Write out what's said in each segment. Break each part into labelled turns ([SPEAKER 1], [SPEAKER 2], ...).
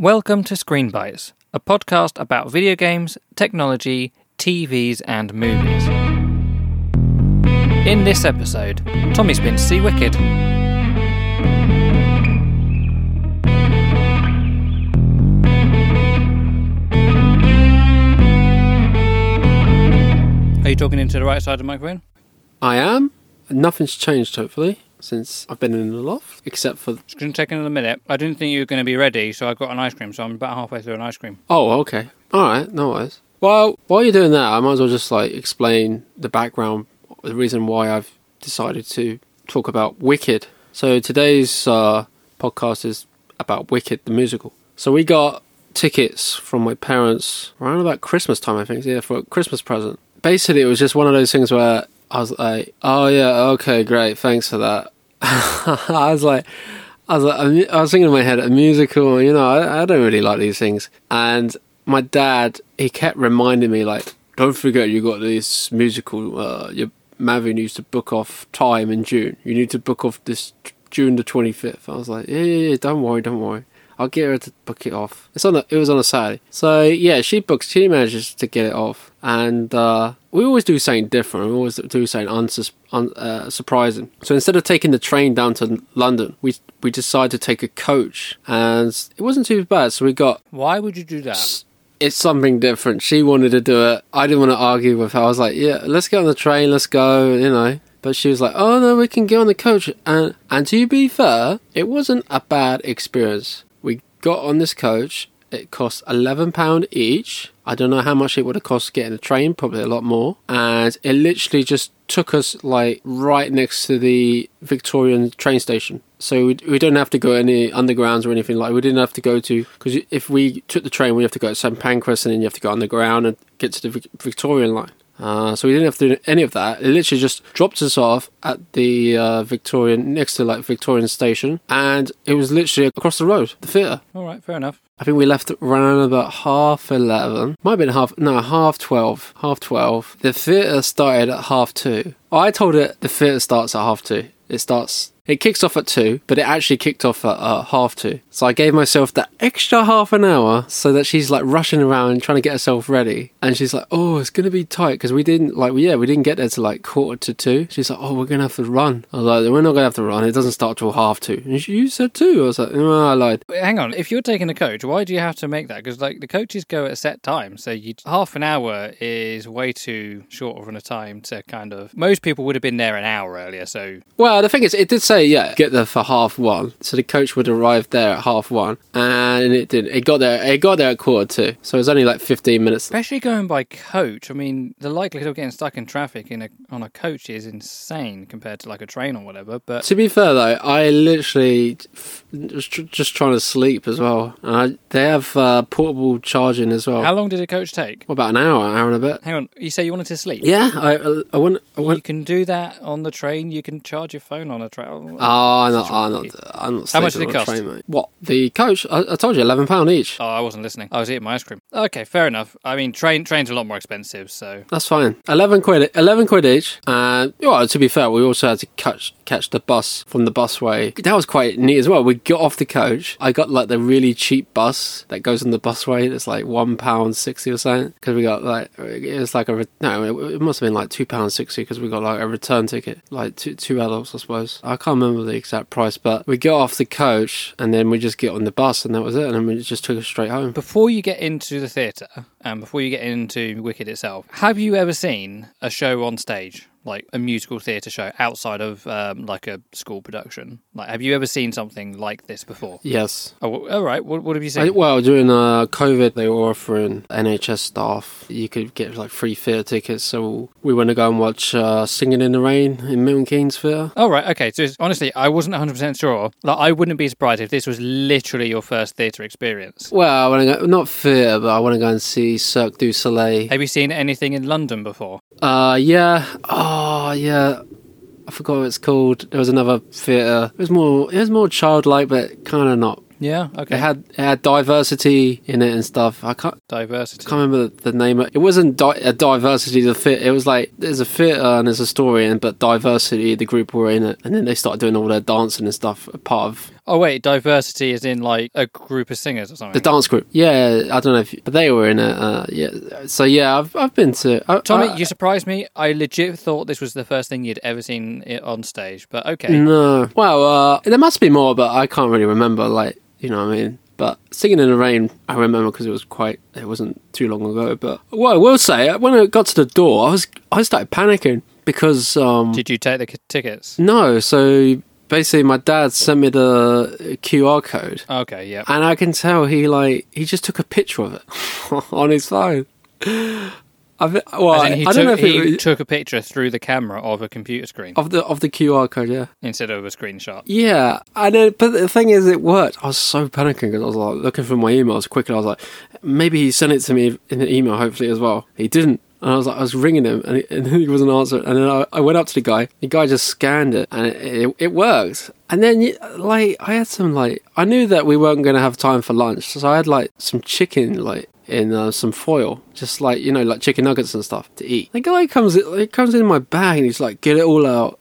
[SPEAKER 1] Welcome to Screen Bytes, a podcast about video games, technology, TVs, and movies. In this episode, Tommy's been to see Wicked. Are you talking into the right side of the microphone?
[SPEAKER 2] I am. Nothing's changed, hopefully, since I've been in the loft, except for.
[SPEAKER 1] It's going to take another minute. I didn't think you were going to be ready, so I got an ice cream, so I'm about halfway through an ice cream.
[SPEAKER 2] Oh, okay. All right, no worries. Well, while you're doing that, I might as well just like explain the background, the reason why I've decided to talk about Wicked. So today's uh, podcast is about Wicked the musical. So we got tickets from my parents around about Christmas time, I think, yeah, for a Christmas present. Basically, it was just one of those things where I was like, "Oh yeah, okay, great, thanks for that." I was like, I was like, I was thinking in my head a musical. You know, I, I don't really like these things. And my dad, he kept reminding me like, "Don't forget, you got this musical. Uh, your Mavi needs to book off time in June. You need to book off this June the twenty fifth. I was like, "Yeah, yeah, yeah. Don't worry, don't worry." I'll get her to book it off. It's on. A, it was on a Saturday, so yeah, she books. She manages to get it off, and uh, we always do something different. We always do something unsus- un- uh, surprising. So instead of taking the train down to London, we we decided to take a coach, and it wasn't too bad. So we got
[SPEAKER 1] Why would you do that?
[SPEAKER 2] it's something different. She wanted to do it. I didn't want to argue with her. I was like, yeah, let's get on the train, let's go, you know. But she was like, oh no, we can get on the coach. And and to be fair, it wasn't a bad experience. Got on this coach. It cost eleven pound each. I don't know how much it would have cost getting a train, probably a lot more. And it literally just took us like right next to the Victorian train station. So we, we don't have to go any undergrounds or anything like. We didn't have to go to because if we took the train, we have to go to St Pancras and then you have to go underground and get to the Victorian line. Uh, so we didn't have to do any of that. It literally just dropped us off at the uh, Victorian next to like Victorian station, and it was literally across the road, the theatre.
[SPEAKER 1] All right, fair enough.
[SPEAKER 2] I think we left around about half eleven. Might have been half no half twelve. Half twelve. The theatre started at half two. I told it the theatre starts at half two. It starts. It kicks off at two, but it actually kicked off at uh, half two. So I gave myself that extra half an hour so that she's like rushing around trying to get herself ready, and she's like, "Oh, it's gonna be tight because we didn't like yeah we didn't get there to like quarter to two. She's like, "Oh, we're gonna have to run." I was like, "We're not gonna have to run. It doesn't start till half two. And she, you said two. I was like, "No, I lied."
[SPEAKER 1] Wait, hang on. If you're taking a coach, why do you have to make that? Because like the coaches go at a set time, so you half an hour is way too short of a time to kind of. Most people would have been there an hour earlier. So
[SPEAKER 2] Well, the thing is, it did say yeah, get there for half one. So the coach would arrive there at half one, and it did. It got there. It got there at quarter two. So it was only like fifteen minutes.
[SPEAKER 1] especially going by coach, I mean the likelihood of getting stuck in traffic in a on a coach is insane compared to like a train or whatever. But
[SPEAKER 2] To be fair though, I literally f- was just trying to sleep as well. And I, they have uh, portable charging as well.
[SPEAKER 1] how long did a coach take?
[SPEAKER 2] What, about an hour, hour and a bit.
[SPEAKER 1] Hang on, you say you wanted to sleep?
[SPEAKER 2] Yeah, I I went. I
[SPEAKER 1] You can do that on the train. You can charge your phone on a train.
[SPEAKER 2] Oh, I'm not. I'm not. I'm not
[SPEAKER 1] How much did it cost?
[SPEAKER 2] Train, mate. What the coach? I, I told you, eleven pound each.
[SPEAKER 1] Oh, I wasn't listening. I was eating my ice cream. Okay, fair enough. I mean, train trains are a lot more expensive, so
[SPEAKER 2] That's fine. Eleven quid. Eleven quid each. Uh, and well, to be fair, we also had to catch catch the bus from the busway. That was quite neat as well. We got off the coach. I got like the really cheap bus that goes on the busway. That's like one pound sixty or something. Because we got like it like a re- no, it, it must have been like two pound sixty because we got like a return ticket, like two two adults, I suppose. I can't remember the exact price, but we got off the coach and then we just get on the bus and that was it. And then we just took us straight home.
[SPEAKER 1] before you get into the theatre and before you get into Wicked itself, have you ever seen a show on stage, like a musical theatre show outside of um, like a school production? Like, have you ever seen something like this before?
[SPEAKER 2] Yes.
[SPEAKER 1] Oh, all right. What, what have you seen?
[SPEAKER 2] I, well, during uh, COVID, they were offering NHS staff you could get like free theatre tickets. So we went to go and watch uh, Singing in the Rain in Milton Keynes Theatre.
[SPEAKER 1] Oh right, okay. So honestly, I wasn't 100 percent sure. Like, I wouldn't be surprised if this was literally your first theatre experience.
[SPEAKER 2] Well, I want to go not theatre, but I want to go and see Cirque du Soleil.
[SPEAKER 1] Have you seen anything in London before?
[SPEAKER 2] Uh, yeah. Oh, Ah, yeah. I forgot what it's called. There was another theatre. It was more. It was more childlike, but kind of not.
[SPEAKER 1] Yeah. Okay.
[SPEAKER 2] It had it had diversity in it and stuff. I can't.
[SPEAKER 1] diversity.
[SPEAKER 2] can't remember the, the name. Of, it wasn't di- a diversity the fit. It was like there's a theatre and there's a story, and but diversity. The group were in it, and then they started doing all their dancing and stuff. a Part of
[SPEAKER 1] Oh wait, diversity is in like a group of singers or something.
[SPEAKER 2] The dance group. Yeah, I don't know if, they were in it. Uh, yeah. So yeah, I've I've been to. I,
[SPEAKER 1] Tommy,
[SPEAKER 2] I-
[SPEAKER 1] you surprised me. I legit thought this was the first thing you'd ever seen it on stage, but okay.
[SPEAKER 2] No. Well, uh, there must be more, but I can't really remember. Like, you know what I mean? But singing in the rain, I remember because it was quite. It wasn't too long ago. But what I will say, when I got to the door, I was I started panicking because um
[SPEAKER 1] Did you take the tickets?
[SPEAKER 2] no. So basically, my dad sent me the QR code,
[SPEAKER 1] Okay, yeah.
[SPEAKER 2] and I can tell he like he just took a picture of it on his phone. I, well, I, I don't know if
[SPEAKER 1] he
[SPEAKER 2] it,
[SPEAKER 1] took a picture through the camera of a computer screen
[SPEAKER 2] of the of the QR code. Yeah.
[SPEAKER 1] instead of a screenshot.
[SPEAKER 2] Yeah, and then, but the thing is, it worked. I was so panicking because I was like looking for my emails quickly. I was like, maybe he sent it to me in the email, hopefully as well. He didn't, and I was like, I was ringing him, and he, and he wasn't answering. And then I, I went up to the guy. The guy just scanned it, and it, it, it worked. And then, like, I had some like, I knew that we weren't going to have time for lunch, so I had like some chicken, like. In uh, some foil, just like you know, like chicken nuggets and stuff to eat. The guy comes, he comes in my bag and he's like, "Get it all out."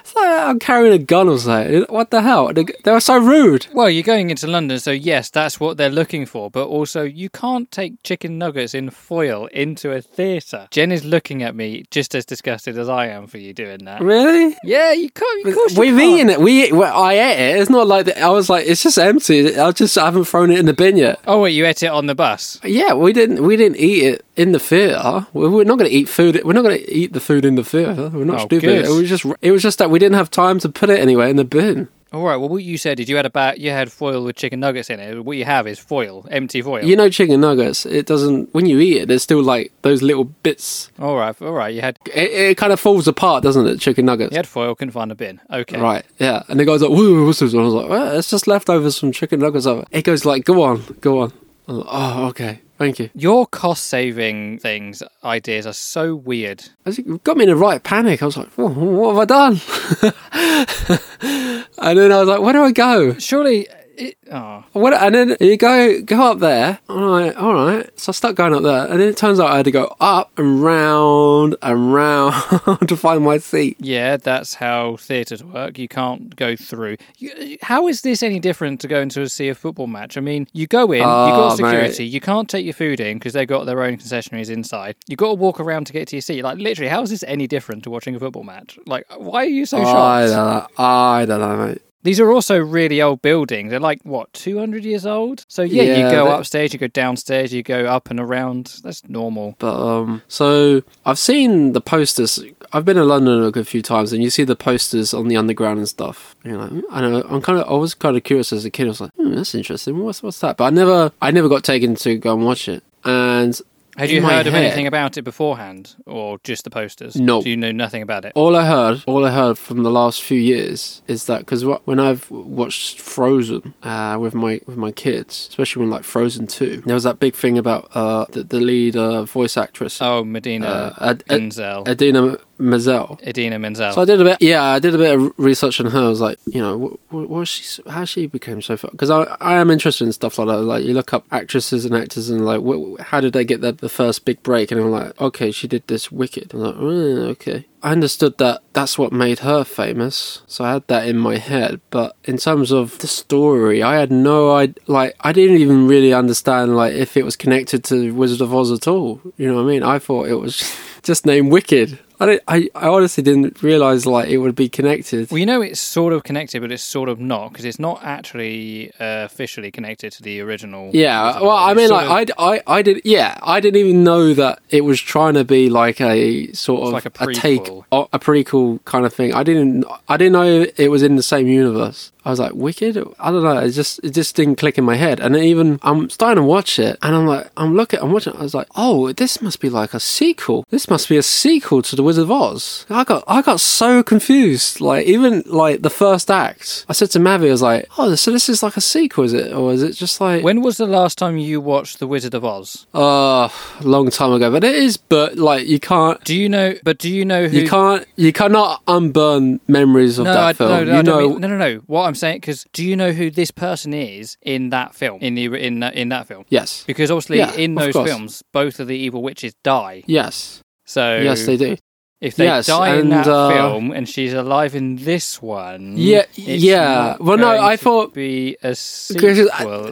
[SPEAKER 2] It's like I'm carrying a gun or something. What the hell? They, they were so rude.
[SPEAKER 1] Well, you're going into London, so yes, that's what they're looking for. But also, you can't take chicken nuggets in foil into a theatre. Jen is looking at me just as disgusted as I am for you doing that.
[SPEAKER 2] Really?
[SPEAKER 1] Yeah, you can't. Of course,
[SPEAKER 2] We've eaten it. We well, I ate it. It's not like that. I was like, it's just empty. I just I haven't thrown it in the bin yet.
[SPEAKER 1] Oh wait, you ate it on the bus.
[SPEAKER 2] Yeah, we didn't. We didn't eat it in the theater. We- We're not going to eat food. We're not going to eat the food in the theater. We're not
[SPEAKER 1] Oh,
[SPEAKER 2] stupid.
[SPEAKER 1] good.
[SPEAKER 2] It was just. It was just that we didn't have time to put it anywhere in the bin.
[SPEAKER 1] All right. Well, what you said is you had a bat. You had foil with chicken nuggets in it. What you have is foil, empty foil.
[SPEAKER 2] You know, chicken nuggets. It doesn't. When you eat it, there's still like those little bits.
[SPEAKER 1] all right. All right. You had
[SPEAKER 2] It, it kind of falls apart, doesn't it? Chicken nuggets.
[SPEAKER 1] you had foil. Couldn't find a bin. Okay.
[SPEAKER 2] Right, yeah. And the guy's like, woo, what's this? And I was like, well, it's just leftovers from chicken nuggets. Of it. Goes like, go on, go on. Like, oh, okay, thank you.
[SPEAKER 1] Your cost saving things ideas are so weird.
[SPEAKER 2] It got me in a right panic. I was like, what have I done? and then I was like, where do I go?
[SPEAKER 1] Surely. It, oh.
[SPEAKER 2] What, and then you go go up there. All right, all right. So I start going up there, and then it turns out I had to go up and round and round to find my seat.
[SPEAKER 1] Yeah, that's how theatres work. You can't go through. You, how is this any different to going to a see a football match? I mean, you go in, you
[SPEAKER 2] Oh,
[SPEAKER 1] got ah, security, you can't take your food in because they've got their own concessionaries inside. You got to walk around to get to your seat. Like literally, how is this any different to watching a football match? Like, why are you so
[SPEAKER 2] I
[SPEAKER 1] shocked?
[SPEAKER 2] don't know. I don't know, mate.
[SPEAKER 1] These are also really old buildings. They're like what, two hundred years old? So yeah,
[SPEAKER 2] Yeah,
[SPEAKER 1] you go upstairs, you go downstairs, you go up and around. That's normal.
[SPEAKER 2] But um, so I've seen the posters. I've been in London a good few times, and you see the posters on the underground and stuff. You know, I know. I'm kind of. I was kind of curious as a kid. I was like, hmm, that's interesting. What's what's that? But I never. I never got taken to go and watch it. And
[SPEAKER 1] Had you heard of
[SPEAKER 2] head-
[SPEAKER 1] anything about it beforehand, or just the posters?
[SPEAKER 2] No.
[SPEAKER 1] Do you know nothing about it?
[SPEAKER 2] All I heard, all I heard from the last few years is that because when I've watched Frozen uh, with my with my kids, especially when like Frozen two, there was that big thing about uh, the, the lead uh, voice actress,
[SPEAKER 1] Oh, Medina
[SPEAKER 2] uh, Ad- Ad-. Adina Menzel.
[SPEAKER 1] Idina Menzel.
[SPEAKER 2] So I did a bit, yeah, I did a bit of research on her. I was like, you know, what, what she, how she became so far? Because I, I am interested in stuff like that. Like you look up actresses and actors and like, what, how did they get their, the first big break? And I'm like, okay, she did this Wicked. I'm like, oh, okay. I understood that that's what made her famous, so I had that in my head. But in terms of the story, I had no idea. Like, I didn't even really understand like if it was connected to Wizard of Oz at all. You know what I mean? I thought it was just named Wicked. I, I, I honestly didn't realize like it would be connected.
[SPEAKER 1] well, you know, it's sort of connected, but it's sort of not because it's not actually uh, officially connected to the original.
[SPEAKER 2] Yeah, well, I mean, like,
[SPEAKER 1] of-
[SPEAKER 2] I, I, I did, yeah, I didn't even know that it was trying to be like a sort
[SPEAKER 1] It's
[SPEAKER 2] of
[SPEAKER 1] like a
[SPEAKER 2] take,
[SPEAKER 1] prequel.
[SPEAKER 2] a prequel kind of thing. I didn't, I didn't know it was in the same universe. I was like, Wicked. I don't know. It just, it just didn't click in my head. And even, I'm starting to watch it, and I'm like, I'm looking, I'm watching. it, I was like, oh, this must be like a sequel. This must be a sequel to the Wizard of Oz. I got, I got so confused. Like even like the first act, I said to Mavi, I was like, oh, so this is like a sequel, is it, or is it just like?
[SPEAKER 1] when was the last time you watched The Wizard of Oz?
[SPEAKER 2] Uh, long time ago, but it is. But like, you can't,
[SPEAKER 1] Do you know? But do you know who?
[SPEAKER 2] you can't, you cannot unburn memories of
[SPEAKER 1] no,
[SPEAKER 2] that
[SPEAKER 1] I,
[SPEAKER 2] film.
[SPEAKER 1] no, no,
[SPEAKER 2] you
[SPEAKER 1] I don't
[SPEAKER 2] know,
[SPEAKER 1] mean- no, no, no. What I'm saying, because do you know who this person is in that film? In the in that in that film?
[SPEAKER 2] yes,
[SPEAKER 1] Because obviously,
[SPEAKER 2] Yeah,
[SPEAKER 1] in those films, both of the evil witches die.
[SPEAKER 2] yes,
[SPEAKER 1] So
[SPEAKER 2] yes, they do.
[SPEAKER 1] If they
[SPEAKER 2] Yes,
[SPEAKER 1] die in
[SPEAKER 2] and,
[SPEAKER 1] that
[SPEAKER 2] uh,
[SPEAKER 1] film and she's alive in this one,
[SPEAKER 2] Yeah, yeah. Well, no, I thought-
[SPEAKER 1] be a sequel.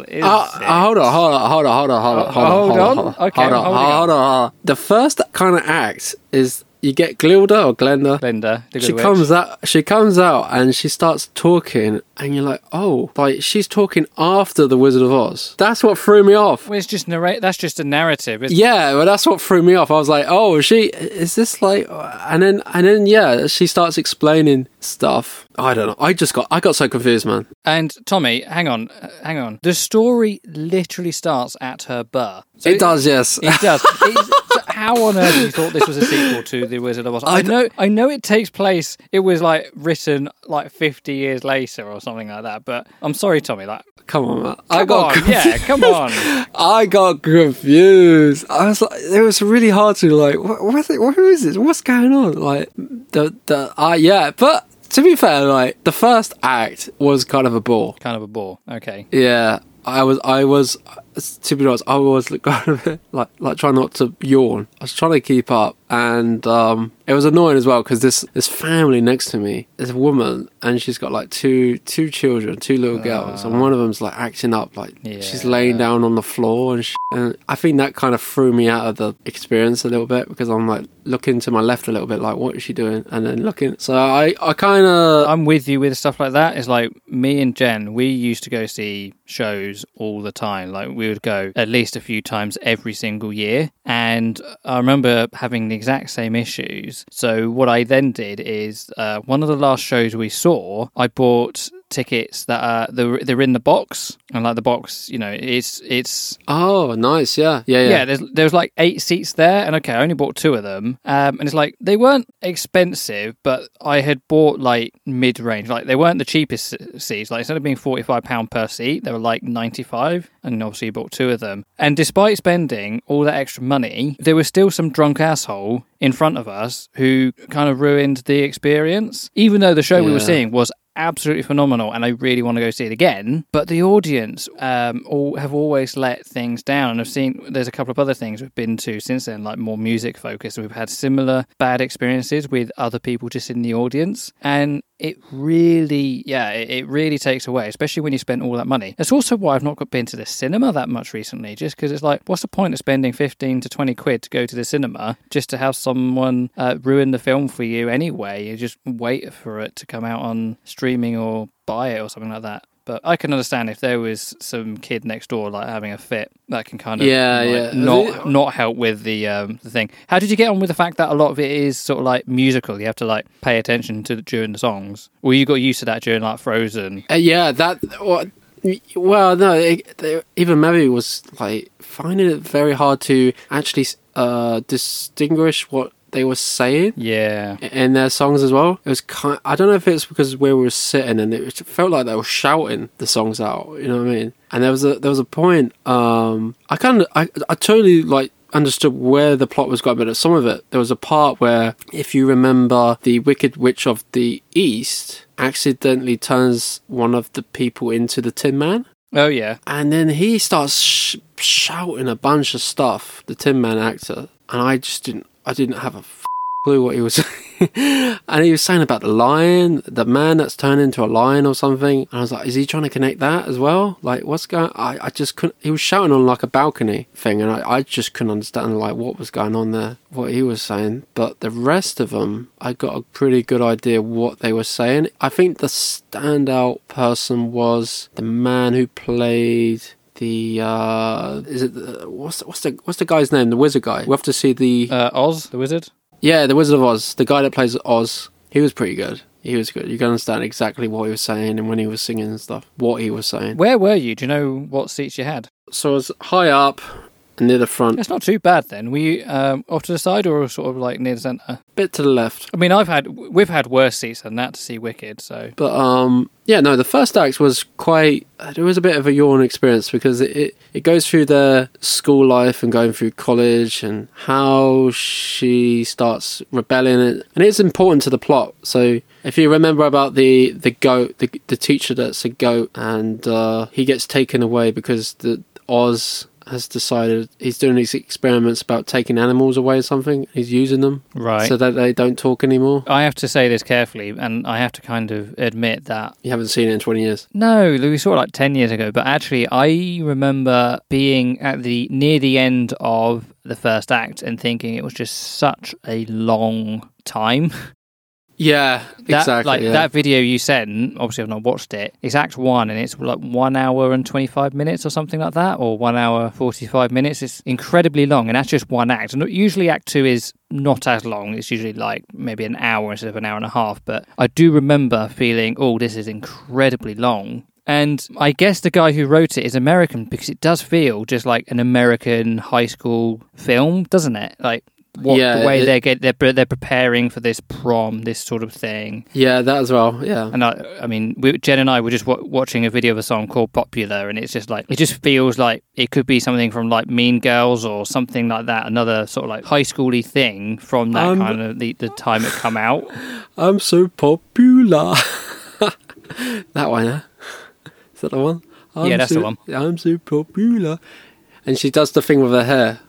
[SPEAKER 1] Is
[SPEAKER 2] Uh,
[SPEAKER 1] it?
[SPEAKER 2] hold on, hold on, hold on, hold on, hold on, hold on,
[SPEAKER 1] hold on.
[SPEAKER 2] hold on,
[SPEAKER 1] holding
[SPEAKER 2] hold on, hold on. The first kind of act is you get Gilda or Glenda.
[SPEAKER 1] The
[SPEAKER 2] She
[SPEAKER 1] witch.
[SPEAKER 2] comes out. She comes out and she starts talking, and you're like, "Oh, like she's talking after the Wizard of Oz." That's what threw me off.
[SPEAKER 1] Well, it's just narrate. That's just a narrative.
[SPEAKER 2] Yeah, well, that's what threw me off. I was like, "Oh, is she is this like?" And then and then yeah, she starts explaining stuff. I don't know. I just got I got so confused, man.
[SPEAKER 1] And Tommy, hang on, hang on. The story literally starts at her birth. So
[SPEAKER 2] It does, yes.
[SPEAKER 1] It does. So how on earth you thought this was a sequel to The Wizard of Oz? I,
[SPEAKER 2] I
[SPEAKER 1] know, I know it takes place. It was like written like fifty years later or something like that. But I'm sorry, Tommy. Like,
[SPEAKER 2] Come on, man. I got
[SPEAKER 1] on, yeah, come on.
[SPEAKER 2] I got confused. I was like, it was really hard to like, what, what's it, who is this? What's going on? Like, the the uh, yeah. But to be fair, like the first act was kind of a bore.
[SPEAKER 1] kind of a bore. Okay.
[SPEAKER 2] Yeah, I was, I was, to be honest, I was kind of like like trying not to yawn. I was trying to keep up, and um, it was annoying as well because this this family next to me is a woman, and she's got like two two children, two little girls, and one of ah. them's like acting up, like she's
[SPEAKER 1] Yeah.
[SPEAKER 2] laying down on the floor and. Sh- and I think that kind of threw me out of the experience a little bit because I'm like looking to my left a little bit, like what is she doing, and then looking. So I I kind of
[SPEAKER 1] I'm with you with stuff like that. It's like me and Jen, we used to go see shows all the time. Like we would go at least a few times every single year. And I remember having the exact same issues. So what I then did is uh, one of the last shows we saw, I bought tickets that are they're, they're in the box. And like the box you know it's it's
[SPEAKER 2] oh nice. Yeah. Yeah yeah,
[SPEAKER 1] yeah, there's there was like eight seats there, and okay, I only bought two of them, um, and it's like they weren't expensive, but I had bought like mid range, like they weren't the cheapest seats. Like instead of being forty five pound per seat, they were like ninety five, and obviously you bought two of them. And despite spending all that extra money, there was still some drunk asshole in front of us who kind of ruined the experience, even though the show we were seeing was absolutely phenomenal and I really want to go see it again. But the audience um, all have always let things down. And I've seen there's a couple of other things we've been to since then, like more music focused. We've had similar bad experiences with other people just in the audience. And it really, yeah, it, really takes away, especially when you spend all that money. That's also why I've not been to the cinema that much recently, just because it's like, what's the point of spending 15 to 20 quid to go to the cinema just to have someone uh, ruin the film for you anyway? You just wait for it to come out on streaming or buy it or something like that. But I can understand if there was some kid next door like having a fit, that can kind of
[SPEAKER 2] Yeah,
[SPEAKER 1] like,
[SPEAKER 2] yeah.
[SPEAKER 1] not not help with the um, the thing. How did you get on with the fact that a lot of it is sort of like musical? You have to like pay attention to during the songs. Well, you got used to that during like Frozen.
[SPEAKER 2] Uh, yeah, that. Well, well no, it, they, even Mary was like finding it very hard to actually uh, distinguish what they were saying
[SPEAKER 1] Yeah,
[SPEAKER 2] in their songs as well. It was kind. I don't know if it's because where we were sitting and it felt like they were shouting the songs out. You know what I mean? And there was a there was a point. Um, I kind of I I totally like understood where the plot was going, but at some of it there was a part where, if you remember, the Wicked Witch of the East accidentally turns one of the people into the Tin Man.
[SPEAKER 1] oh yeah,
[SPEAKER 2] And then he starts sh- shouting a bunch of stuff, the Tin Man actor, and I just didn't, I didn't have a f- clue what he was saying. and he was saying about the lion, the man that's turned into a lion or something. And I was like, is he trying to connect that as well? Like, what's going? I, I just couldn't. He was shouting on like a balcony thing, and I, I just couldn't understand like what was going on there, what he was saying. But the rest of them, I got a pretty good idea what they were saying. I think the standout person was the man who played the uh is it the, what's the, what's the what's the guy's name the wizard guy we have to see the
[SPEAKER 1] uh, Oz the wizard.
[SPEAKER 2] yeah the wizard of oz the guy that plays oz he was pretty good he was good you can understand exactly what he was saying and when he was singing and stuff what he was saying
[SPEAKER 1] Where were you? Do you know what seats you had?
[SPEAKER 2] so i was high up near the front
[SPEAKER 1] It's not too bad then. We um, off to the side or sort of like near the centre?
[SPEAKER 2] A bit to the left
[SPEAKER 1] I mean, I've had we've had worse seats than that to see Wicked. So
[SPEAKER 2] But um, yeah, no, the first act was quite. It was a bit of a yawn experience because it, it, it goes through their school life and going through college and how she starts rebelling, and and it's important to the plot. So if you remember about the the goat, the the teacher that's a goat, and uh, he gets taken away because the Oz has decided he's doing these experiments about taking animals away or something. He's using them
[SPEAKER 1] Right.
[SPEAKER 2] so that they don't talk anymore.
[SPEAKER 1] I have to say this carefully, and I have to kind of admit that
[SPEAKER 2] You haven't seen it in 20 years.
[SPEAKER 1] no, we saw it like ten years ago. But actually, I remember being at the near the end of the first act and thinking it was just such a long time.
[SPEAKER 2] Yeah,
[SPEAKER 1] That,
[SPEAKER 2] exactly.
[SPEAKER 1] Like
[SPEAKER 2] yeah.
[SPEAKER 1] that video you sent, obviously I've not watched it. It's Act One, and it's like one hour and twenty five minutes or something like that, or one hour forty five minutes. It's incredibly long, and that's just one act. And usually Act Two is not as long. It's usually like maybe an hour instead of an hour and a half. But I do remember feeling, oh, this is incredibly long. And I guess the guy who wrote it is American because it does feel just like an American high school film, doesn't it? Like what
[SPEAKER 2] Yeah,
[SPEAKER 1] the way
[SPEAKER 2] it-
[SPEAKER 1] they get they're they're preparing for this prom, this sort of thing.
[SPEAKER 2] yeah, that as well. Yeah.
[SPEAKER 1] And I, I mean, we, Jen and I were just w- watching a video of a song called "Popular," and it's just like it just feels like it could be something from like Mean Girls or something like that. Another sort of like high schooly thing from that
[SPEAKER 2] Um,
[SPEAKER 1] kind of the, the time it come out.
[SPEAKER 2] I'm so popular. that one, huh? Is that the one? I'm
[SPEAKER 1] Yeah, that's
[SPEAKER 2] so,
[SPEAKER 1] the one.
[SPEAKER 2] I'm so popular. And she does the thing with her hair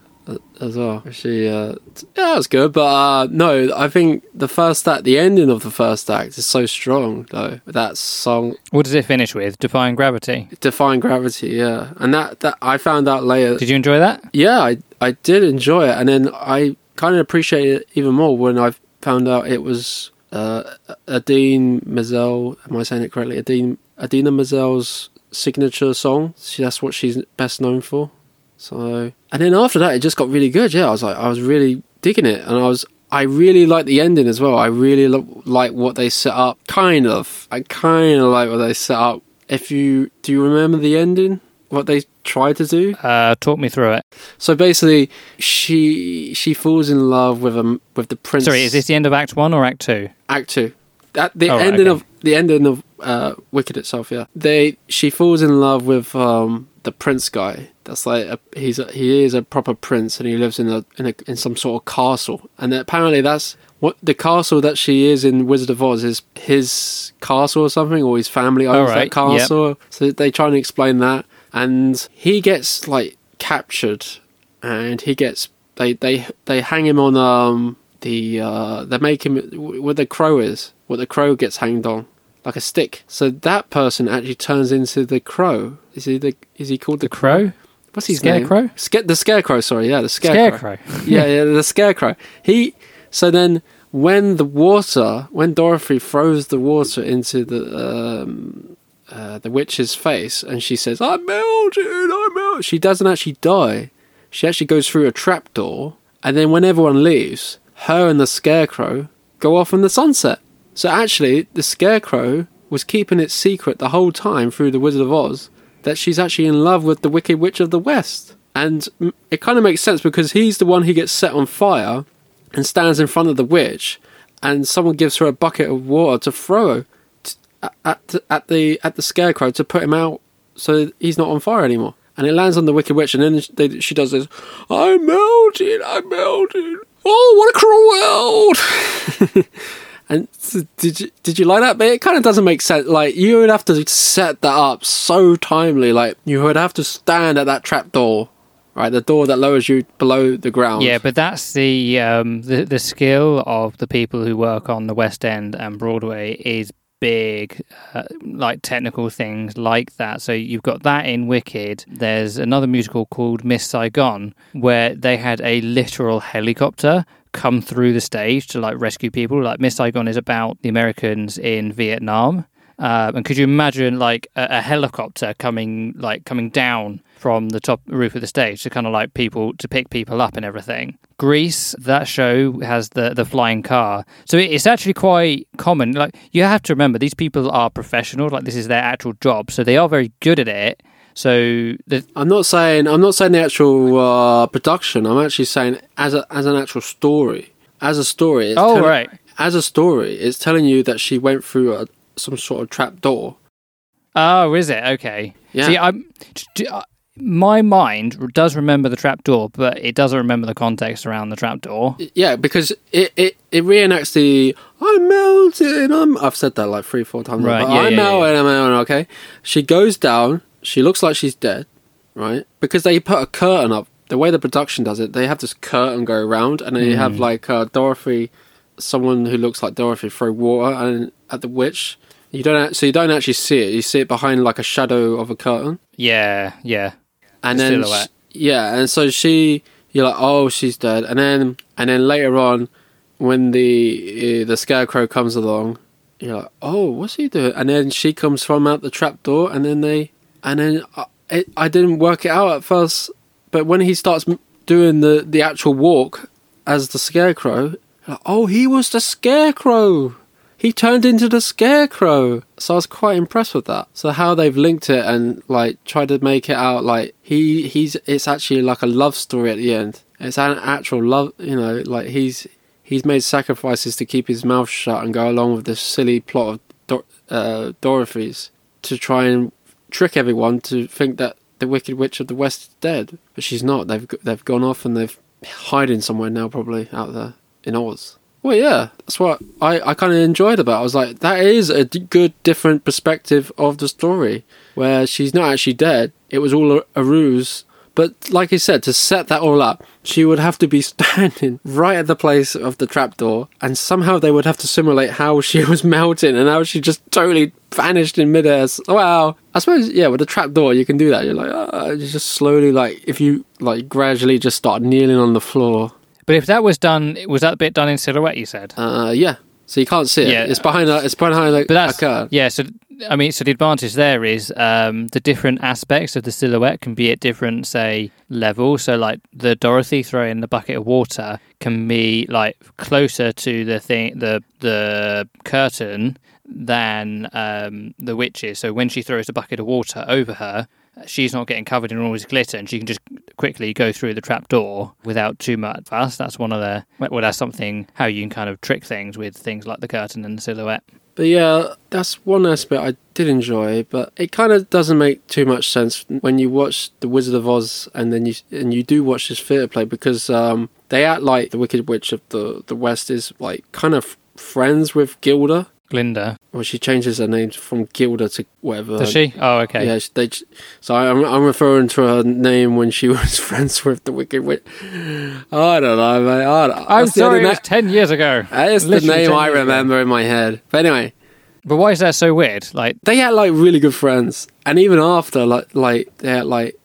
[SPEAKER 2] as well. She, uh, yeah, that was good. But uh, no, I think the first act, the ending of the first act is so strong, though. That song,
[SPEAKER 1] What does it finish with? Defying Gravity.
[SPEAKER 2] Defying Gravity, yeah. And that, that I found out later.
[SPEAKER 1] Did you enjoy that?
[SPEAKER 2] Yeah, I, I did enjoy it. And then I kind of appreciated it even more when I found out it was uh, Adine Mazel. Am I saying it correctly? Adine, Adina Mazel's signature song. She, that's what she's best known for. So, and then after that, it just got really good. Yeah, I was like, I was really digging it, and I was, I really like the ending as well. I really lo- like what they set up. Kind of, I kind of like what they set up. If you do, you remember the ending? What they tried to do?
[SPEAKER 1] Uh, talk me through it.
[SPEAKER 2] So basically, she she falls in love with um with the prince.
[SPEAKER 1] Sorry, is this the end of Act One or Act Two?
[SPEAKER 2] Act two? At the
[SPEAKER 1] Oh, right,
[SPEAKER 2] ending
[SPEAKER 1] okay.
[SPEAKER 2] of the ending of uh, Wicked itself, yeah. They she falls in love with um the prince guy. That's like a, he's a, he is a proper prince, and he lives in a in a in some sort of castle. And apparently, that's what the castle that she is in Wizard of Oz is his castle or something, or his family owns
[SPEAKER 1] Alright,
[SPEAKER 2] that castle. So they try and explain that, and he gets like captured, and he gets they they they hang him on um the uh they make him where the crow is what the crow gets hanged on like a stick. So that person actually turns into the crow. Is he the is he called the,
[SPEAKER 1] Crow?
[SPEAKER 2] what's his
[SPEAKER 1] Scarecrow?
[SPEAKER 2] name? Sca- the scarecrow sorry. Yeah the scarecrow,
[SPEAKER 1] Scarecrow.
[SPEAKER 2] yeah yeah the scarecrow. He so then when the water when dorothy throws the water into the um uh, the witch's face and she says i'm melting i'm melting she doesn't actually die. She actually goes through a trapdoor and then when everyone leaves her and the scarecrow go off in the sunset so actually the scarecrow was keeping it secret the whole time through the wizard of oz that she's actually in love with the wicked witch of the west. And it kind of makes sense because he's the one who gets set on fire and stands in front of the witch and someone gives her a bucket of water to throw at, at the at the scarecrow to put him out so he's not on fire anymore. And it lands on the wicked witch and then they, she does this i'm melting i'm melting. Oh what a cruel world and did you did you like that bit? It kind of doesn't make sense. Like you would have to set that up so timely. Like you would have to stand at that trap door right? The door that lowers you below the ground.
[SPEAKER 1] Yeah, but that's the um the the skill of the people who work on the West End and Broadway is big, uh, like technical things like that. So you've got that in Wicked. There's another musical called Miss Saigon where they had a literal helicopter come through the stage to like rescue people. Like Miss Saigon is about the Americans in Vietnam. Um, and could you imagine like a, a helicopter coming like coming down from the top roof of the stage to kind of like people to pick people up and everything? Grease, that show has the the flying car, so it, it's actually quite common. Like you have to remember, these people are professionals. Like this is their actual job, so they are very good at it. So the,
[SPEAKER 2] I'm not saying I'm not saying the actual uh, production. I'm actually saying as a as an actual story. As a story. It's
[SPEAKER 1] oh
[SPEAKER 2] telling-
[SPEAKER 1] right,
[SPEAKER 2] As a story, it's telling you that she went through a, some sort of trap door.
[SPEAKER 1] oh is it okay?
[SPEAKER 2] Yeah.
[SPEAKER 1] See, I'm. d- uh, My mind does remember the trapdoor, but it doesn't remember the context around the trapdoor.
[SPEAKER 2] Yeah, because it, it, it reenacts the I'm melting. I'm. I've said that like three four times.
[SPEAKER 1] Right, yeah,
[SPEAKER 2] I'm
[SPEAKER 1] yeah,
[SPEAKER 2] melting. I'm melting. Okay. She goes down. She looks like she's dead. right? Because they put a curtain up. The way the production does it, they have this curtain go around, and they you have like uh, Dorothy, someone who looks like Dorothy, throw water and at the witch. You don't so you don't actually see it. You see it behind like a shadow of a curtain,
[SPEAKER 1] Yeah, yeah.
[SPEAKER 2] and
[SPEAKER 1] The
[SPEAKER 2] then
[SPEAKER 1] silhouette.
[SPEAKER 2] sh- yeah, and so she, you're like, oh, she's dead, and then and then later on, when the uh, the scarecrow comes along, you're like, oh, what's he doing? And then she comes from out the trap door, and then they, and then I, it, I didn't work it out at first, but when he starts doing the the actual walk as the scarecrow, like, oh, he was the scarecrow. He turned into the scarecrow. So I was quite impressed with that. So how they've linked it and like tried to make it out like he he's it's actually like a love story at the end. It's an actual love, you know, like he's he's made sacrifices to keep his mouth shut and go along with this silly plot of Dor- uh, Dorothy's to try and trick everyone to think that the Wicked Witch of the West is dead, but she's not. They've they've gone off and they've hiding somewhere now, probably out there in Oz. Well, yeah, that's what I, I kind of enjoyed about. it. I was like, that is a d- good, different perspective of the story, where she's not actually dead. It was all a, a ruse. But like I said, to set that all up, she would have to be standing right at the place of the trapdoor, and somehow they would have to simulate how she was melting and how she just totally vanished in midair. Wow. I suppose, yeah, with the trapdoor, you can do that. You're like, ah, you just slowly, like, if you, like, gradually just start kneeling on the floor.
[SPEAKER 1] But if that was done, was that bit done in silhouette? You said.
[SPEAKER 2] Uh, yeah. So you can't see it.
[SPEAKER 1] Yeah.
[SPEAKER 2] It's behind a, it's behind a,
[SPEAKER 1] But that's
[SPEAKER 2] a curtain.
[SPEAKER 1] yeah. So I mean, so the advantage there is um, the different aspects of the silhouette can be at different, say, levels. So like the Dorothy throwing the bucket of water can be like closer to the thing, the the curtain than um, the witch is. So when she throws the bucket of water over her. She's not getting covered in all this glitter, and she can just quickly go through the trap door without too much fuss. That's one of the well, that's something how you can kind of trick things with things like the curtain and the silhouette.
[SPEAKER 2] But yeah, that's one aspect I did enjoy, but it kind of doesn't make too much sense when you watch The Wizard of Oz and then you and you do watch this theatre play because um, they act like the Wicked Witch of the the West is like kind of friends with Gilda.
[SPEAKER 1] Glinda,
[SPEAKER 2] Well, she changes her name from Gilda to whatever.
[SPEAKER 1] does she? Oh, okay.
[SPEAKER 2] Yeah, they. So I'm I'm referring to her name when she was friends with the Wicked Witch. I don't know, mate. I don't,
[SPEAKER 1] I'm sorry,
[SPEAKER 2] na-
[SPEAKER 1] 10 years ago.
[SPEAKER 2] That is the name I remember in my head. But anyway,
[SPEAKER 1] But why is that so weird? Like,
[SPEAKER 2] they had like really good friends, and even after, like, like they had like,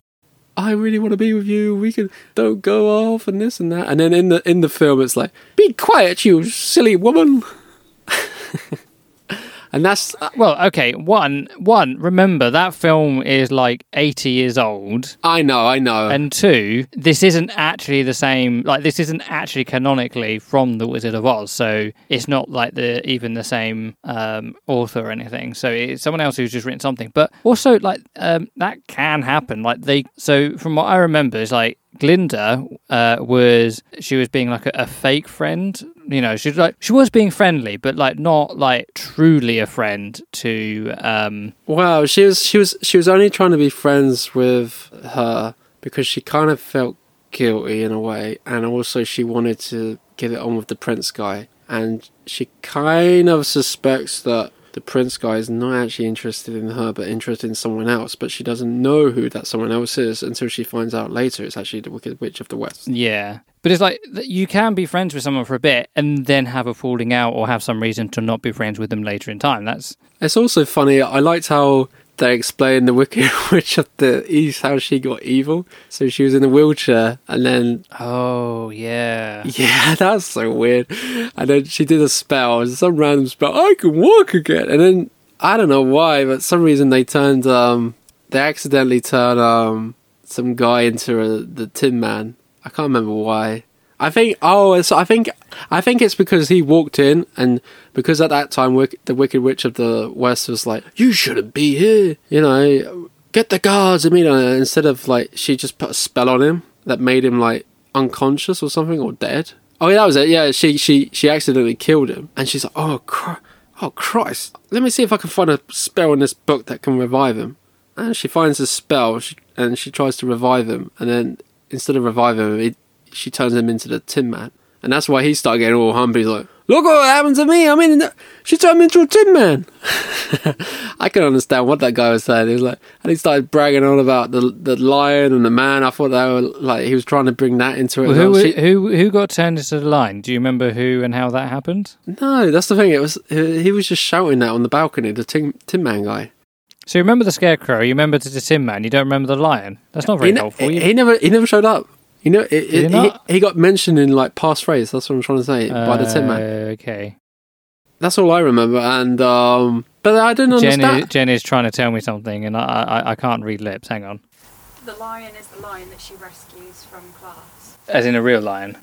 [SPEAKER 2] I really want to be with you. We can don't go off and this and that. And then in the in the film, it's like, be quiet, you silly woman. and that's
[SPEAKER 1] well, okay, one, one, remember that film is like 80 years old.
[SPEAKER 2] I know, I know.
[SPEAKER 1] And two, this isn't actually the same. Like, this isn't actually canonically from The Wizard of Oz, so it's not like the even the same um, author or anything. So it's someone else who's just written something. But also, like um, that can happen. Like they. So from what I remember, is like Glinda uh, was she was being like a, a fake friend. You know, she's like she was being friendly, but like not like truly a friend to. Um,
[SPEAKER 2] Wow, she was she was she was only trying to be friends with her because she kind of felt guilty in a way, and also she wanted to get it on with the prince guy, and she kind of suspects that the prince guy is not actually interested in her, but interested in someone else. But she doesn't know who that someone else is until she finds out later it's actually the Wicked Witch of the West.
[SPEAKER 1] Yeah. But it's like you can be friends with someone for a bit and then have a falling out or have some reason to not be friends with them later in time. That's
[SPEAKER 2] It's also funny. I liked how they explained the Wicked Witch of the East, how she got evil. So she was in a wheelchair, and then
[SPEAKER 1] oh yeah.
[SPEAKER 2] Yeah, that's so weird. And then she did a spell, some random spell. I can walk again. And then I don't know why, but some reason they turned um they accidentally turned um some guy into a, the Tin Man. I can't remember why. I think oh, I think I think it's because he walked in and because at that time the Wicked Witch of the West was like, "You shouldn't be here," you know. Get the guards immediately. Instead of like, she just put a spell on him that made him like unconscious or something or dead. Oh, yeah, that was it. Yeah, she she she accidentally killed him, and she's like, "Oh, cr- oh Christ! Let me see if I can find a spell in this book that can revive him." And she finds a spell, and she tries to revive him, and then instead of reviving him, he, she turns him into the Tin Man, and that's why he started getting all humpy. He's like, look what happened to me. I mean, she turned me into a tin man. I can understand what that guy was saying. He was like, and he started bragging on about the the lion and the man. I thought that were like he was trying to bring that into it.
[SPEAKER 1] Well, who,
[SPEAKER 2] Well, she-
[SPEAKER 1] who who got turned into the line? Do you remember who and how that happened?
[SPEAKER 2] no, that's the thing. It was he he was just shouting that on the balcony. The tin, tin man guy.
[SPEAKER 1] So you remember the scarecrow, you remember the Tin Man, you don't remember the lion. That's not very
[SPEAKER 2] he, ne-
[SPEAKER 1] helpful. You-
[SPEAKER 2] he never he never showed up. You know, it,
[SPEAKER 1] he
[SPEAKER 2] it, he,
[SPEAKER 1] not?
[SPEAKER 2] he got mentioned in like past phrase. That's what I'm trying to say by the Tin Man.
[SPEAKER 1] Uh, Okay.
[SPEAKER 2] That's all I remember. And um, but I don't
[SPEAKER 1] Jen
[SPEAKER 2] understand.
[SPEAKER 1] is, Jen is trying to tell me something, and I, I I can't read lips. Hang on.
[SPEAKER 3] The lion is the lion that she rescues from class.
[SPEAKER 1] As in a real lion.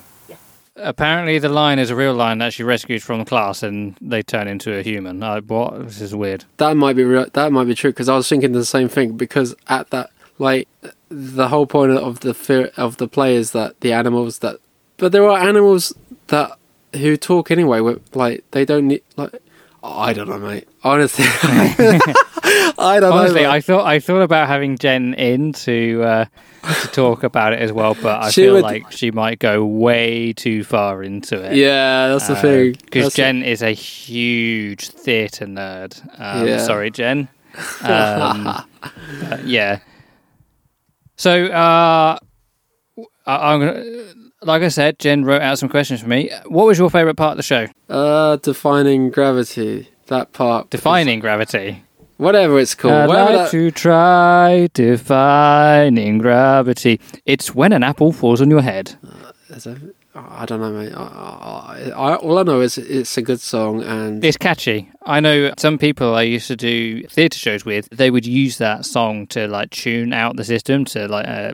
[SPEAKER 1] Apparently, the lion is a real lion that she rescues from the class, and they turn into a human. I, what? This is weird.
[SPEAKER 2] That might be real, that might be true because I was thinking the same thing because at that like the whole point of the fear of the play is that the animals that but there are animals that who talk anyway like they don't need like I don't know mate honestly I don't
[SPEAKER 1] Honestly,
[SPEAKER 2] know
[SPEAKER 1] I thought I thought about having Jen in to uh, to talk about it as well, but I
[SPEAKER 2] She
[SPEAKER 1] feel
[SPEAKER 2] would-
[SPEAKER 1] like she might go way too far into it.
[SPEAKER 2] yeah that's the thing
[SPEAKER 1] because Jen is a huge theatre nerd. Um,
[SPEAKER 2] Yeah.
[SPEAKER 1] Sorry, Jen. Um, yeah. So, uh, I, I'm gonna, like I said, Jen wrote out some questions for me. What was your favourite part of the show?
[SPEAKER 2] uh defining gravity that part
[SPEAKER 1] Defining gravity.
[SPEAKER 2] whatever it's called
[SPEAKER 1] I'd
[SPEAKER 2] whatever
[SPEAKER 1] like
[SPEAKER 2] that-
[SPEAKER 1] to try defining gravity. It's when an apple falls on your head.
[SPEAKER 2] That- I don't know, mate. I, I, I, all I know is it's a good song, and
[SPEAKER 1] It's catchy. I know some people I used to do theatre shows with. They would use that song to like tune out the system to like uh,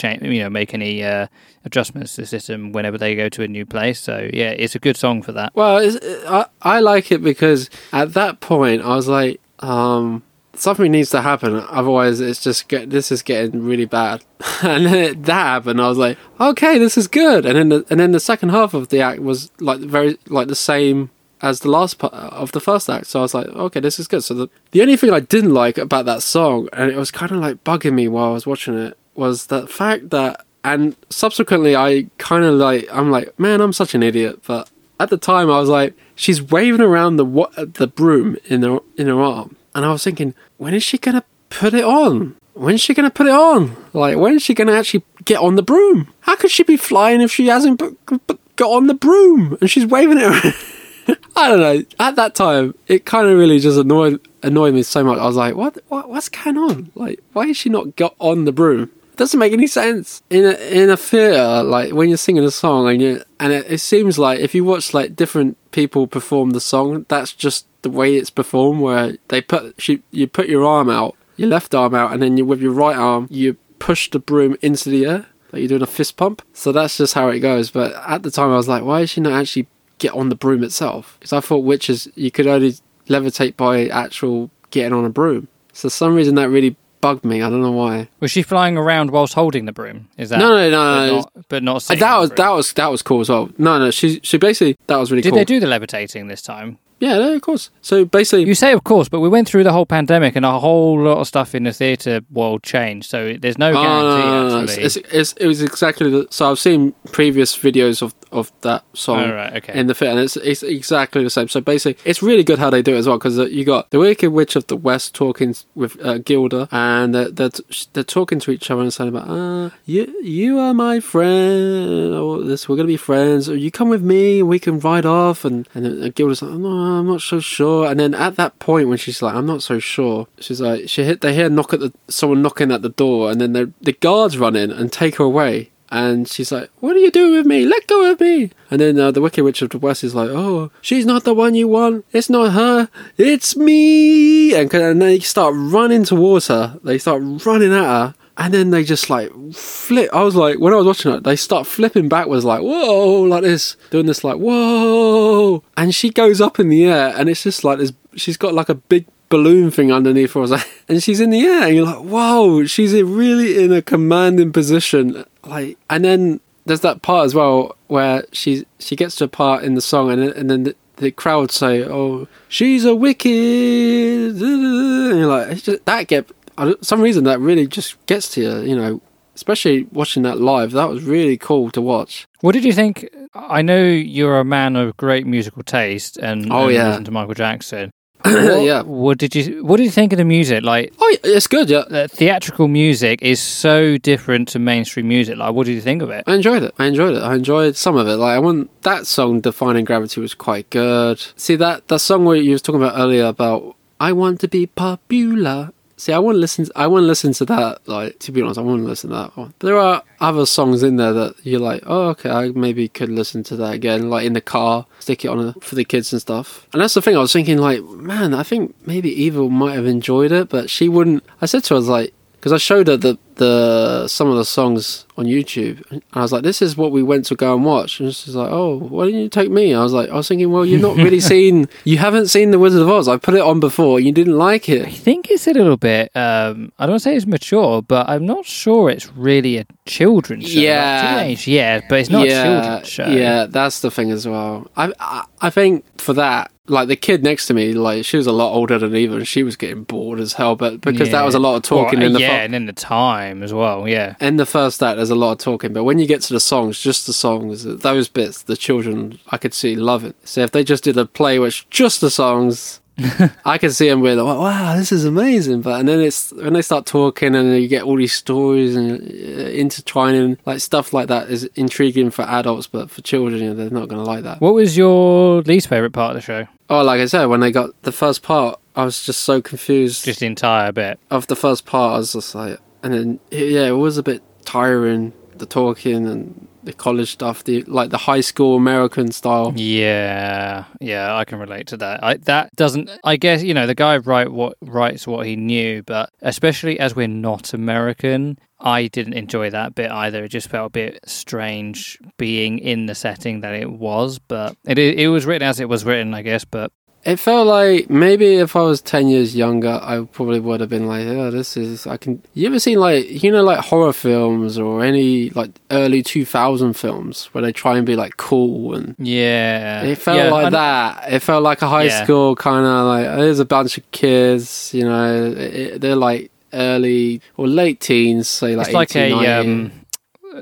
[SPEAKER 1] change, you know, make any uh, adjustments to the system whenever they go to a new place. So yeah, it's a good song for that.
[SPEAKER 2] well, I I like it because at that point I was like, um, something needs to happen, otherwise it's just get this is getting really bad. and then it, that happened. I was like, okay, this is good. And then the, and then the second half of the act was like very like the same as the last part of the first act. So I was like, okay, this is good. So the the only thing I didn't like about that song, and it was kind of like bugging me while I was watching it, was the fact that. And subsequently, I kind of like, I'm like, man, I'm such an idiot. But at the time, I was like, she's waving around the wa- the broom in her in her arm, and I was thinking, when is she gonna put it on? When's she gonna put it on? Like, when is she gonna actually get on the broom? How could she be flying if she hasn't got on the broom and she's waving it around? I don't know. At that time, it kind of really just annoyed annoyed me so much. I was like, what, what what's going on? Like, why is she not got on the broom? Doesn't make any sense in a in a theater. Like when you're singing a song and you and it, it seems like if you watch like different people perform the song, that's just the way it's performed. Where they put she, you put your arm out, your left arm out, and then you with your right arm you push the broom into the air. Like you're doing a fist pump. So that's just how it goes. But at the time, I was like, why is she not actually get on the broom itself? Because I thought witches you could only levitate by actual getting on a broom. So some reason that really bugged me. I don't know why.
[SPEAKER 1] Was she flying around whilst holding the broom? Is that
[SPEAKER 2] No, no, no,
[SPEAKER 1] but
[SPEAKER 2] no.
[SPEAKER 1] not, but not
[SPEAKER 2] that was that was that was cool as well. No, no, she she basically that was really.
[SPEAKER 1] Did
[SPEAKER 2] cool.
[SPEAKER 1] they do the levitating this time?
[SPEAKER 2] Yeah, no, of course. So basically,
[SPEAKER 1] You say, of course, but we went through the whole pandemic and a whole lot of stuff in the theatre world changed. So there's no
[SPEAKER 2] Oh,
[SPEAKER 1] guarantee. actually.
[SPEAKER 2] It's, it's, it was exactly the. So I've seen previous videos of, of that song
[SPEAKER 1] Oh, right, okay.
[SPEAKER 2] in the fit, and it's it's exactly the same. So basically, it's really good how they do it as well because uh, you got the Wicked Witch of the West talking with uh, Gilda, and they're, they're they're talking to each other and saying about, uh, you you are my friend, or this we're gonna be friends, or you come with me, we can ride off, and and then Gilda's like, no, I'm not so sure, and then at that point when she's like, I'm not so sure, she's like, she hit they hear knock at the someone knocking at the door, and then the the guards run in and take her away. And she's like, "What are you doing with me? Let go of me!" And then uh, the Wicked Witch of the West is like, "Oh, she's not the one you want. It's not her. It's me!" And, and they start running towards her. They start running at her, and then they just like flip. I was like, when I was watching it, they start flipping backwards, like whoa, like this, doing this, like whoa. And she goes up in the air, and it's just like this. She's got like a big balloon thing underneath her, and she's in the air, and you're like, whoa, she's really in a commanding position. Like, and then there's that part as well where she she gets to a part in the song, and and then the, the crowd say, "Oh, she's a wicked," and you're like, just, that get some reason that really just gets to you, you know. Especially watching that live, that was really cool to watch.
[SPEAKER 1] What did you think I know you're a man of great musical taste and,
[SPEAKER 2] Oh,
[SPEAKER 1] and
[SPEAKER 2] yeah.
[SPEAKER 1] listen to Michael Jackson. What-
[SPEAKER 2] yeah.
[SPEAKER 1] What did you What did you think of the music? Like
[SPEAKER 2] Oh, it's good. Yeah,
[SPEAKER 1] the theatrical music is so different to mainstream music. Like, what did you think of it?
[SPEAKER 2] I enjoyed it. I enjoyed it. I enjoyed some of it. Like I want that song, "Defining Gravity," was quite good. See that that song where you was talking about earlier about I want to be popular. See, I want to listen. I want to listen to that. Like to be honest, I want to listen to that one. There are other songs in there that you're like, oh, okay, I maybe could listen to that again, like in the car, stick it on a, for the kids and stuff. And that's the thing. I was thinking, like, man, I think maybe Eva might have enjoyed it, but she wouldn't. I said to her, I was like, because I showed her the the some of the songs on YouTube, and I was like, "This is what we went to go and watch." And she's like, "Oh, why didn't you take me?" I was like, "I was thinking, well, you've not really seen, you haven't seen the Wizard of Oz. I put it on before, you didn't like it.
[SPEAKER 1] I think it's a little bit. Um, I don't say it's mature, but I'm not sure it's really a children's show. Like,
[SPEAKER 2] Yeah.
[SPEAKER 1] teenage, yeah, but it's not a children's show.
[SPEAKER 2] Yeah, that's the thing as well. I, I I think for that, like the kid next to me, like she was a lot older than Eva, and she was getting bored as hell. But because that was a lot of talking
[SPEAKER 1] Well,
[SPEAKER 2] in the
[SPEAKER 1] yeah,
[SPEAKER 2] fir-
[SPEAKER 1] and in the time as well. Yeah,
[SPEAKER 2] in the first act, there's a lot of talking. But when you get to the songs, just the songs, those bits, the children, I could see love it. So if they just did a play which just the songs. I can see them with like, "Wow, this is amazing!" But and then it's when they start talking, and you get all these stories and uh, intertwining, like stuff like that is intriguing for adults, but for children, you know, they're not going to like that.
[SPEAKER 1] What was your least favorite part of the show?
[SPEAKER 2] Oh, like I said, when they got the first part, I was just so confused.
[SPEAKER 1] Just the entire bit.
[SPEAKER 2] of the first part, I was just like, and then yeah, it was a bit tiring, the talking and the college stuff, the like the high school American style.
[SPEAKER 1] Yeah, yeah, I can relate to that. I, that doesn't. I guess you know the guy write what writes what he knew, but especially as we're not American, I didn't enjoy that bit either. It just felt a bit strange being in the setting that it was, but it it was written as it was written, I guess. But
[SPEAKER 2] It felt like maybe if I was ten years younger, I probably would have been like, "Oh, this is." I can. You ever seen like you know like horror films or any like early two thousand films where they try and be like cool and
[SPEAKER 1] yeah,
[SPEAKER 2] It felt
[SPEAKER 1] Yeah,
[SPEAKER 2] like
[SPEAKER 1] I-
[SPEAKER 2] that. It felt like a high
[SPEAKER 1] Yeah.
[SPEAKER 2] school kind of like there's a bunch of kids, you know, it, they're like early or late teens, say like
[SPEAKER 1] it's like a
[SPEAKER 2] 19.
[SPEAKER 1] um,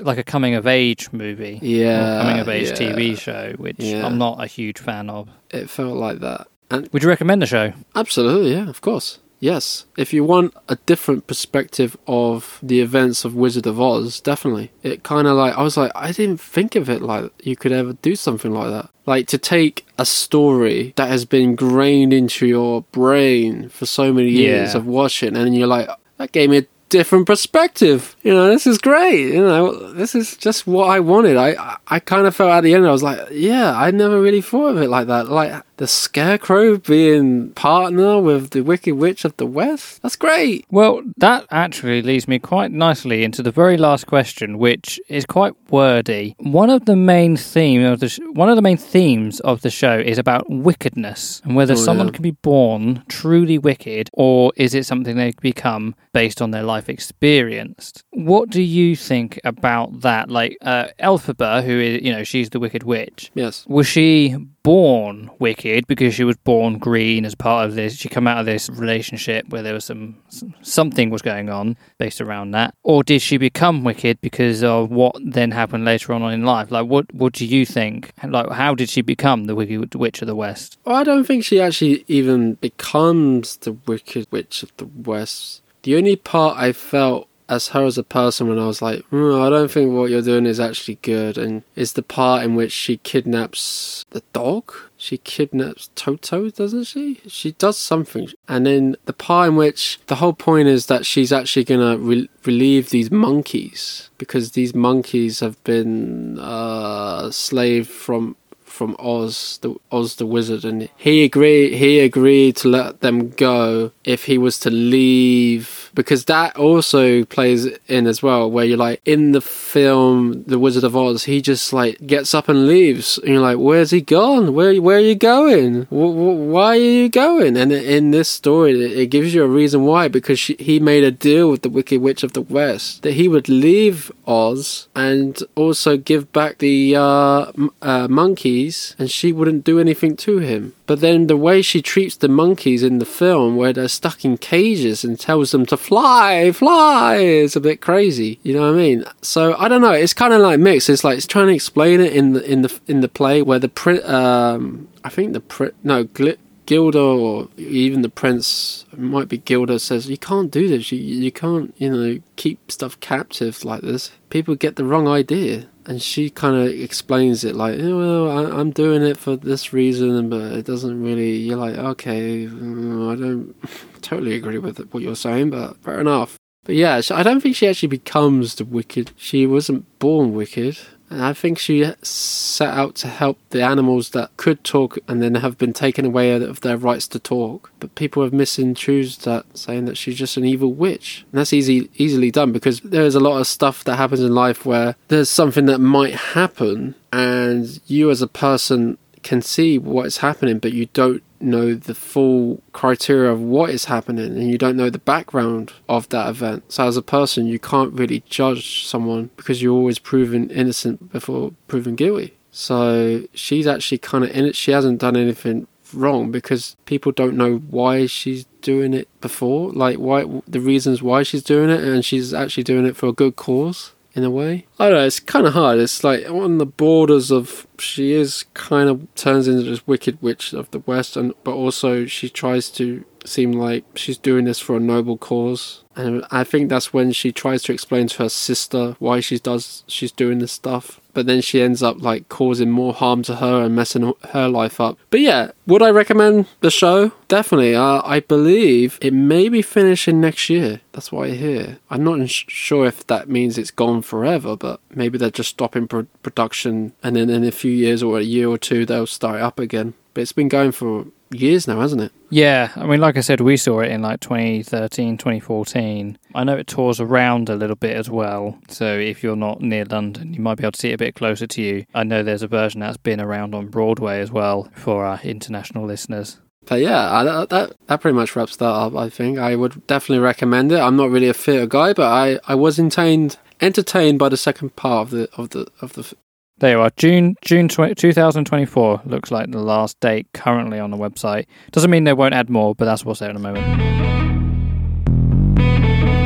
[SPEAKER 1] like a coming of age movie.
[SPEAKER 2] yeah,
[SPEAKER 1] coming of age
[SPEAKER 2] yeah.
[SPEAKER 1] TV show, which. I'm not a huge fan of.
[SPEAKER 2] It felt like that. And
[SPEAKER 1] Would you recommend the show?
[SPEAKER 2] absolutely, yeah, of course. Yes, if you want a different perspective of the events of Wizard of Oz, definitely. It kind of like I was like I didn't think of it like you could ever do something like that. Like to take a story that has been grained into your brain for so many years
[SPEAKER 1] Yeah.
[SPEAKER 2] of watching, and you're like that gave me a different perspective. You know, this is great. You know, this is just what I wanted. I I, I kind of felt at the end I was like, yeah, I never really thought of it like that. Like the Scarecrow being partner with the Wicked Witch of the West. That's great.
[SPEAKER 1] Well, that actually leads me quite nicely into the very last question, which is quite wordy. One of the main theme of the sh- one of the main themes of the show is about wickedness and whether
[SPEAKER 2] Oh,
[SPEAKER 1] someone
[SPEAKER 2] yeah.
[SPEAKER 1] can be born truly wicked or is it something they become based on their life experienced. What do you think about that? Like uh, Elphaba, who is you know she's the wicked witch.
[SPEAKER 2] Yes.
[SPEAKER 1] Was she born wicked because she was born green as part of this? She come out of this relationship where there was some some- something was going on based around that, or did she become wicked because of what then happened later on in life? Like, what what do you think? Like, how did she become the wicked witch of the west?
[SPEAKER 2] Well, I don't think she actually even becomes the Wicked Witch of the West. The only part I felt as her as a person when I was like, "Hmm, I don't think what you're doing is actually good, and is the part in which she kidnaps the dog. She kidnaps Toto, doesn't she? She does something, and then the part in which the whole point is that she's actually gonna re- relieve these monkeys because these monkeys have been uh, slaved from from Oz, the Oz the wizard, and he agreed. He agreed to let them go if he was to leave, because that also plays in as well. Where you're like in the film, The Wizard of Oz, he just like gets up and leaves, and you're like, "Where's he gone? Where Where are you going? Why are you going?" And in this story, it, gives you a reason why, because she, he made a deal with the Wicked Witch of the West that he would leave Oz and also give back the uh, uh, monkeys, and she wouldn't do anything to him. But then the way she treats the monkeys in the film, where they're stuck in cages and tells them to fly, fly, is a bit crazy. You know what I mean? So I don't know. It's kind of like mixed. It's like it's trying to explain it in the in the in the play where the pri- um I think the pri- no Gl- Glinda or even the prince might be Glinda says you can't do this. You you can't you know keep stuff captive like this. People get the wrong idea. And she kind of explains it like, oh, well, I, I'm doing it for this reason, but it doesn't really. You're like, okay, mm, I don't totally agree with what you're saying, but fair enough. But yeah, I don't think she actually becomes the wicked. She wasn't born wicked. And I think she set out to help the animals that could talk and then have been taken away of their rights to talk. But people have misinterpreted that, saying that she's just an evil witch. And that's easy, easily done because there's a lot of stuff that happens in life where there's something that might happen, and you as a person can see what is happening, but you don't know the full criteria of what is happening and you don't know the background of that event. So, as a person, you can't really judge someone because you're always proven innocent before proven guilty. So, she's actually kind of in it. She hasn't done anything wrong because people don't know why she's doing it before, like why the reasons why she's doing it, and she's actually doing it for a good cause in a way. I don't know, it's kind of hard. It's like on the borders of she is kind of turns into this wicked witch of the West, and but also she tries to seem like she's doing this for a noble cause. And I think that's when she tries to explain to her sister why she does she's doing this stuff. But then she ends up like causing more harm to her and messing her life up. But yeah, would I recommend the show? Definitely. Uh, I believe it may be finishing next year. That's what I hear. I'm not sure if that means it's gone forever, but maybe they're just stopping pro- production and then in a few years or a year or two they'll start up again. But it's been going for years now, hasn't it?
[SPEAKER 1] Yeah, I mean, like I said, we saw it in like 2013, 2014. I know it tours around a little bit as well. So if you're not near London, you might be able to see it a bit closer to you. I know there's a version that's been around on Broadway as well for our international listeners.
[SPEAKER 2] But yeah, I, that that pretty much wraps that up. I think I would definitely recommend it. I'm not really a theatre guy, but I, I was entertained entertained by the second part of the of the of the
[SPEAKER 1] there you are. June June 2024 looks like the last date currently on the website. Doesn't mean they won't add more, but that's what's there in a moment.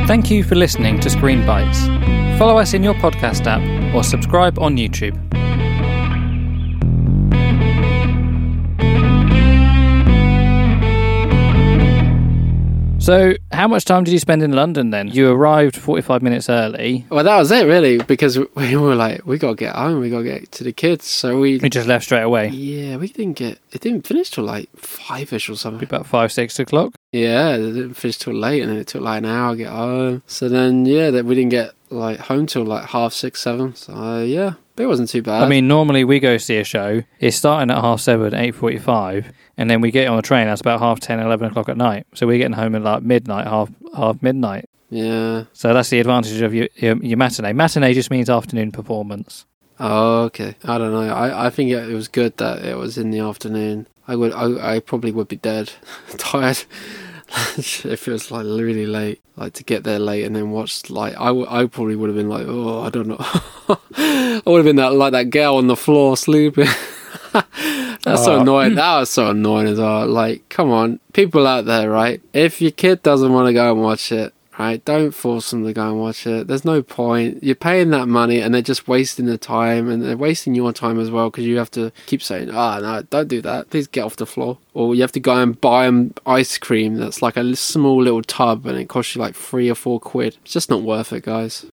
[SPEAKER 1] Thank you for listening to Screen Bytes. Follow us in your podcast app or subscribe on YouTube. So, how much time did you spend in London then? You arrived 45 minutes early.
[SPEAKER 2] Well, that was it, really, because we were like, we got to get home, we got to get to the kids. So we.
[SPEAKER 1] We just left straight away.
[SPEAKER 2] Yeah, we didn't get. It didn't finish till like five ish or something.
[SPEAKER 1] About five, six o'clock?
[SPEAKER 2] Yeah, it didn't finish till late, and then it took like an hour to get home. So then, yeah, that we didn't get like home till like half six, seven. So uh, yeah, but it wasn't too bad.
[SPEAKER 1] I mean, normally we go see a show. It's starting at half seven, eight forty-five, and then we get on the train. That's about half 10, 11 o'clock at night. So we're getting home at like midnight, half half midnight.
[SPEAKER 2] Yeah.
[SPEAKER 1] So that's the advantage of your, your, your matinee. Matinee just means afternoon performance.
[SPEAKER 2] Oh, okay. I don't know. I, I think it, it was good that it was in the afternoon. I would I, I probably would be dead, tired. if it was like really late, like to get there late and then watch like I, w- I probably would have been like oh I don't know I would have been that like that girl on the floor sleeping. That's so uh, annoying. That was so annoying as well. Like, come on, people out there, right? If your kid doesn't want to go and watch it, right? Don't force them to go and watch it. There's no point. You're paying that money and they're just wasting the time and they're wasting your time as well because you have to keep saying, ah, oh, no, don't do that. Please get off the floor. Or you have to go and buy them ice cream that's like a small little tub and it costs you like three or four quid. It's just not worth it, guys.